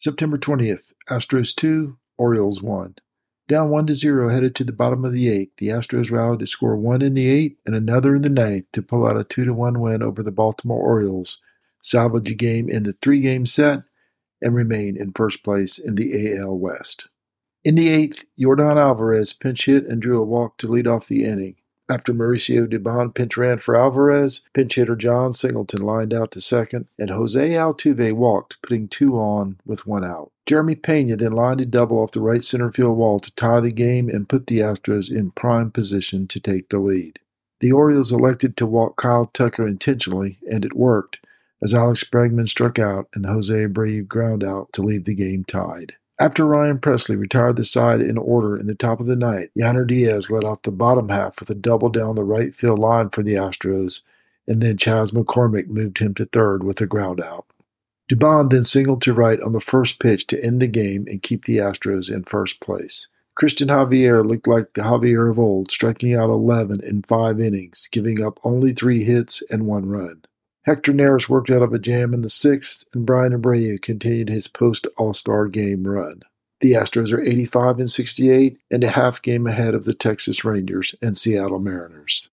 September 20th, Astros 2, Orioles 1. Down 1 to 0 headed to the bottom of the 8th, the Astros rallied to score one in the 8th and another in the ninth to pull out a 2 to 1 win over the Baltimore Orioles, salvage a game in the three game set, and remain in first place in the AL West. In the 8th, Yordan Alvarez pinch hit and drew a walk to lead off the inning. After Mauricio Dubon pinch ran for Alvarez, pinch hitter Jon Singleton lined out to second, and Jose Altuve walked, putting two on with one out. Jeremy Pena then lined a double off the right center field wall to tie the game and put the Astros in prime position to take the lead. The Orioles elected to walk Kyle Tucker intentionally, and it worked, as Alex Bregman struck out and Jose Abreu ground out to leave the game tied. After Ryan Pressly retired the side in order in the top of the ninth, Yainer Diaz led off the bottom half with a double down the right field line for the Astros, and then Chas McCormick moved him to third with a ground out. Dubon then singled to right on the first pitch to end the game and keep the Astros in first place. Cristian Javier looked like the Javier of old, striking out 11 in five innings, giving up only three hits and one run. Hector Neris worked out of a jam in the sixth, and Bryan Abreu continued his post All Star game run. The Astros are 85 and 68 and a half game ahead of the Texas Rangers and Seattle Mariners.